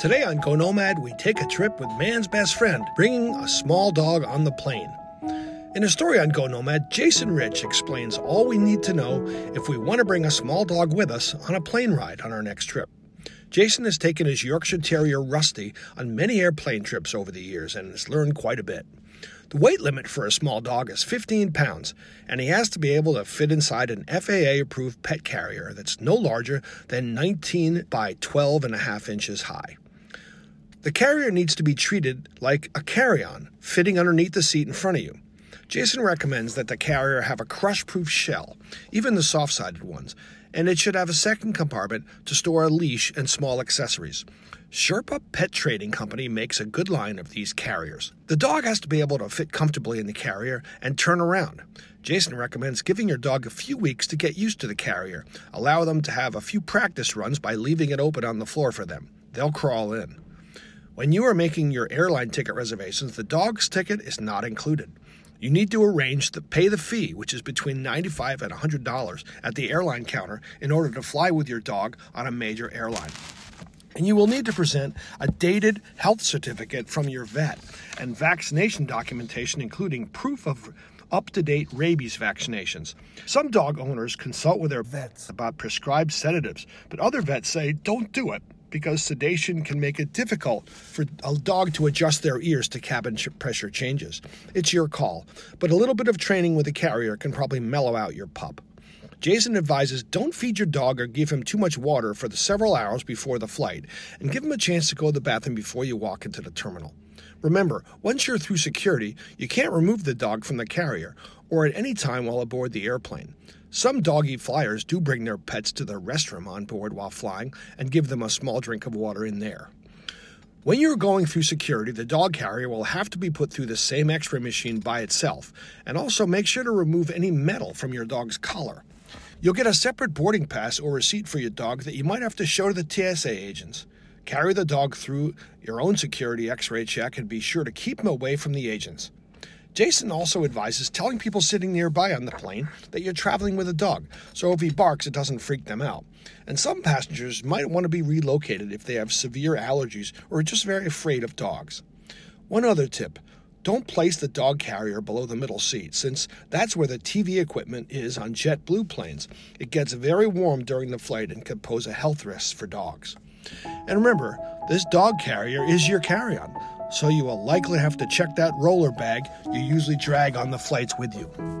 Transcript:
Today on Go Nomad, we take a trip with man's best friend, bringing a small dog on the plane. In a story on Go Nomad, Jason Rich explains all we need to know if we want to bring a small dog with us on a plane ride on our next trip. Jason has taken his Yorkshire Terrier Rusty on many airplane trips over the years and has learned quite a bit. The weight limit for a small dog is 15 pounds, and he has to be able to fit inside an FAA approved pet carrier that's no larger than 19 by 12 and a half inches high. The carrier needs to be treated like a carry on, fitting underneath the seat in front of you. Jason recommends that the carrier have a crush proof shell, even the soft sided ones, and it should have a second compartment to store a leash and small accessories. Sherpa Pet Trading Company makes a good line of these carriers. The dog has to be able to fit comfortably in the carrier and turn around. Jason recommends giving your dog a few weeks to get used to the carrier. Allow them to have a few practice runs by leaving it open on the floor for them. They'll crawl in. When you are making your airline ticket reservations, the dog's ticket is not included. You need to arrange to pay the fee, which is between 95 and $100 at the airline counter in order to fly with your dog on a major airline. And you will need to present a dated health certificate from your vet and vaccination documentation, including proof of up to date rabies vaccinations. Some dog owners consult with their vets about prescribed sedatives, but other vets say don't do it because sedation can make it difficult for a dog to adjust their ears to cabin pressure changes. It's your call, but a little bit of training with a carrier can probably mellow out your pup. Jason advises don't feed your dog or give him too much water for the several hours before the flight, and give him a chance to go to the bathroom before you walk into the terminal. Remember, once you're through security, you can't remove the dog from the carrier or at any time while aboard the airplane. Some doggy flyers do bring their pets to the restroom on board while flying and give them a small drink of water in there. When you're going through security, the dog carrier will have to be put through the same x ray machine by itself, and also make sure to remove any metal from your dog's collar. You'll get a separate boarding pass or receipt for your dog that you might have to show to the TSA agents. Carry the dog through your own security x ray check and be sure to keep him away from the agents. Jason also advises telling people sitting nearby on the plane that you're traveling with a dog, so if he barks, it doesn't freak them out. And some passengers might want to be relocated if they have severe allergies or are just very afraid of dogs. One other tip don't place the dog carrier below the middle seat, since that's where the TV equipment is on JetBlue planes. It gets very warm during the flight and can pose a health risk for dogs. And remember, this dog carrier is your carry on, so you will likely have to check that roller bag you usually drag on the flights with you.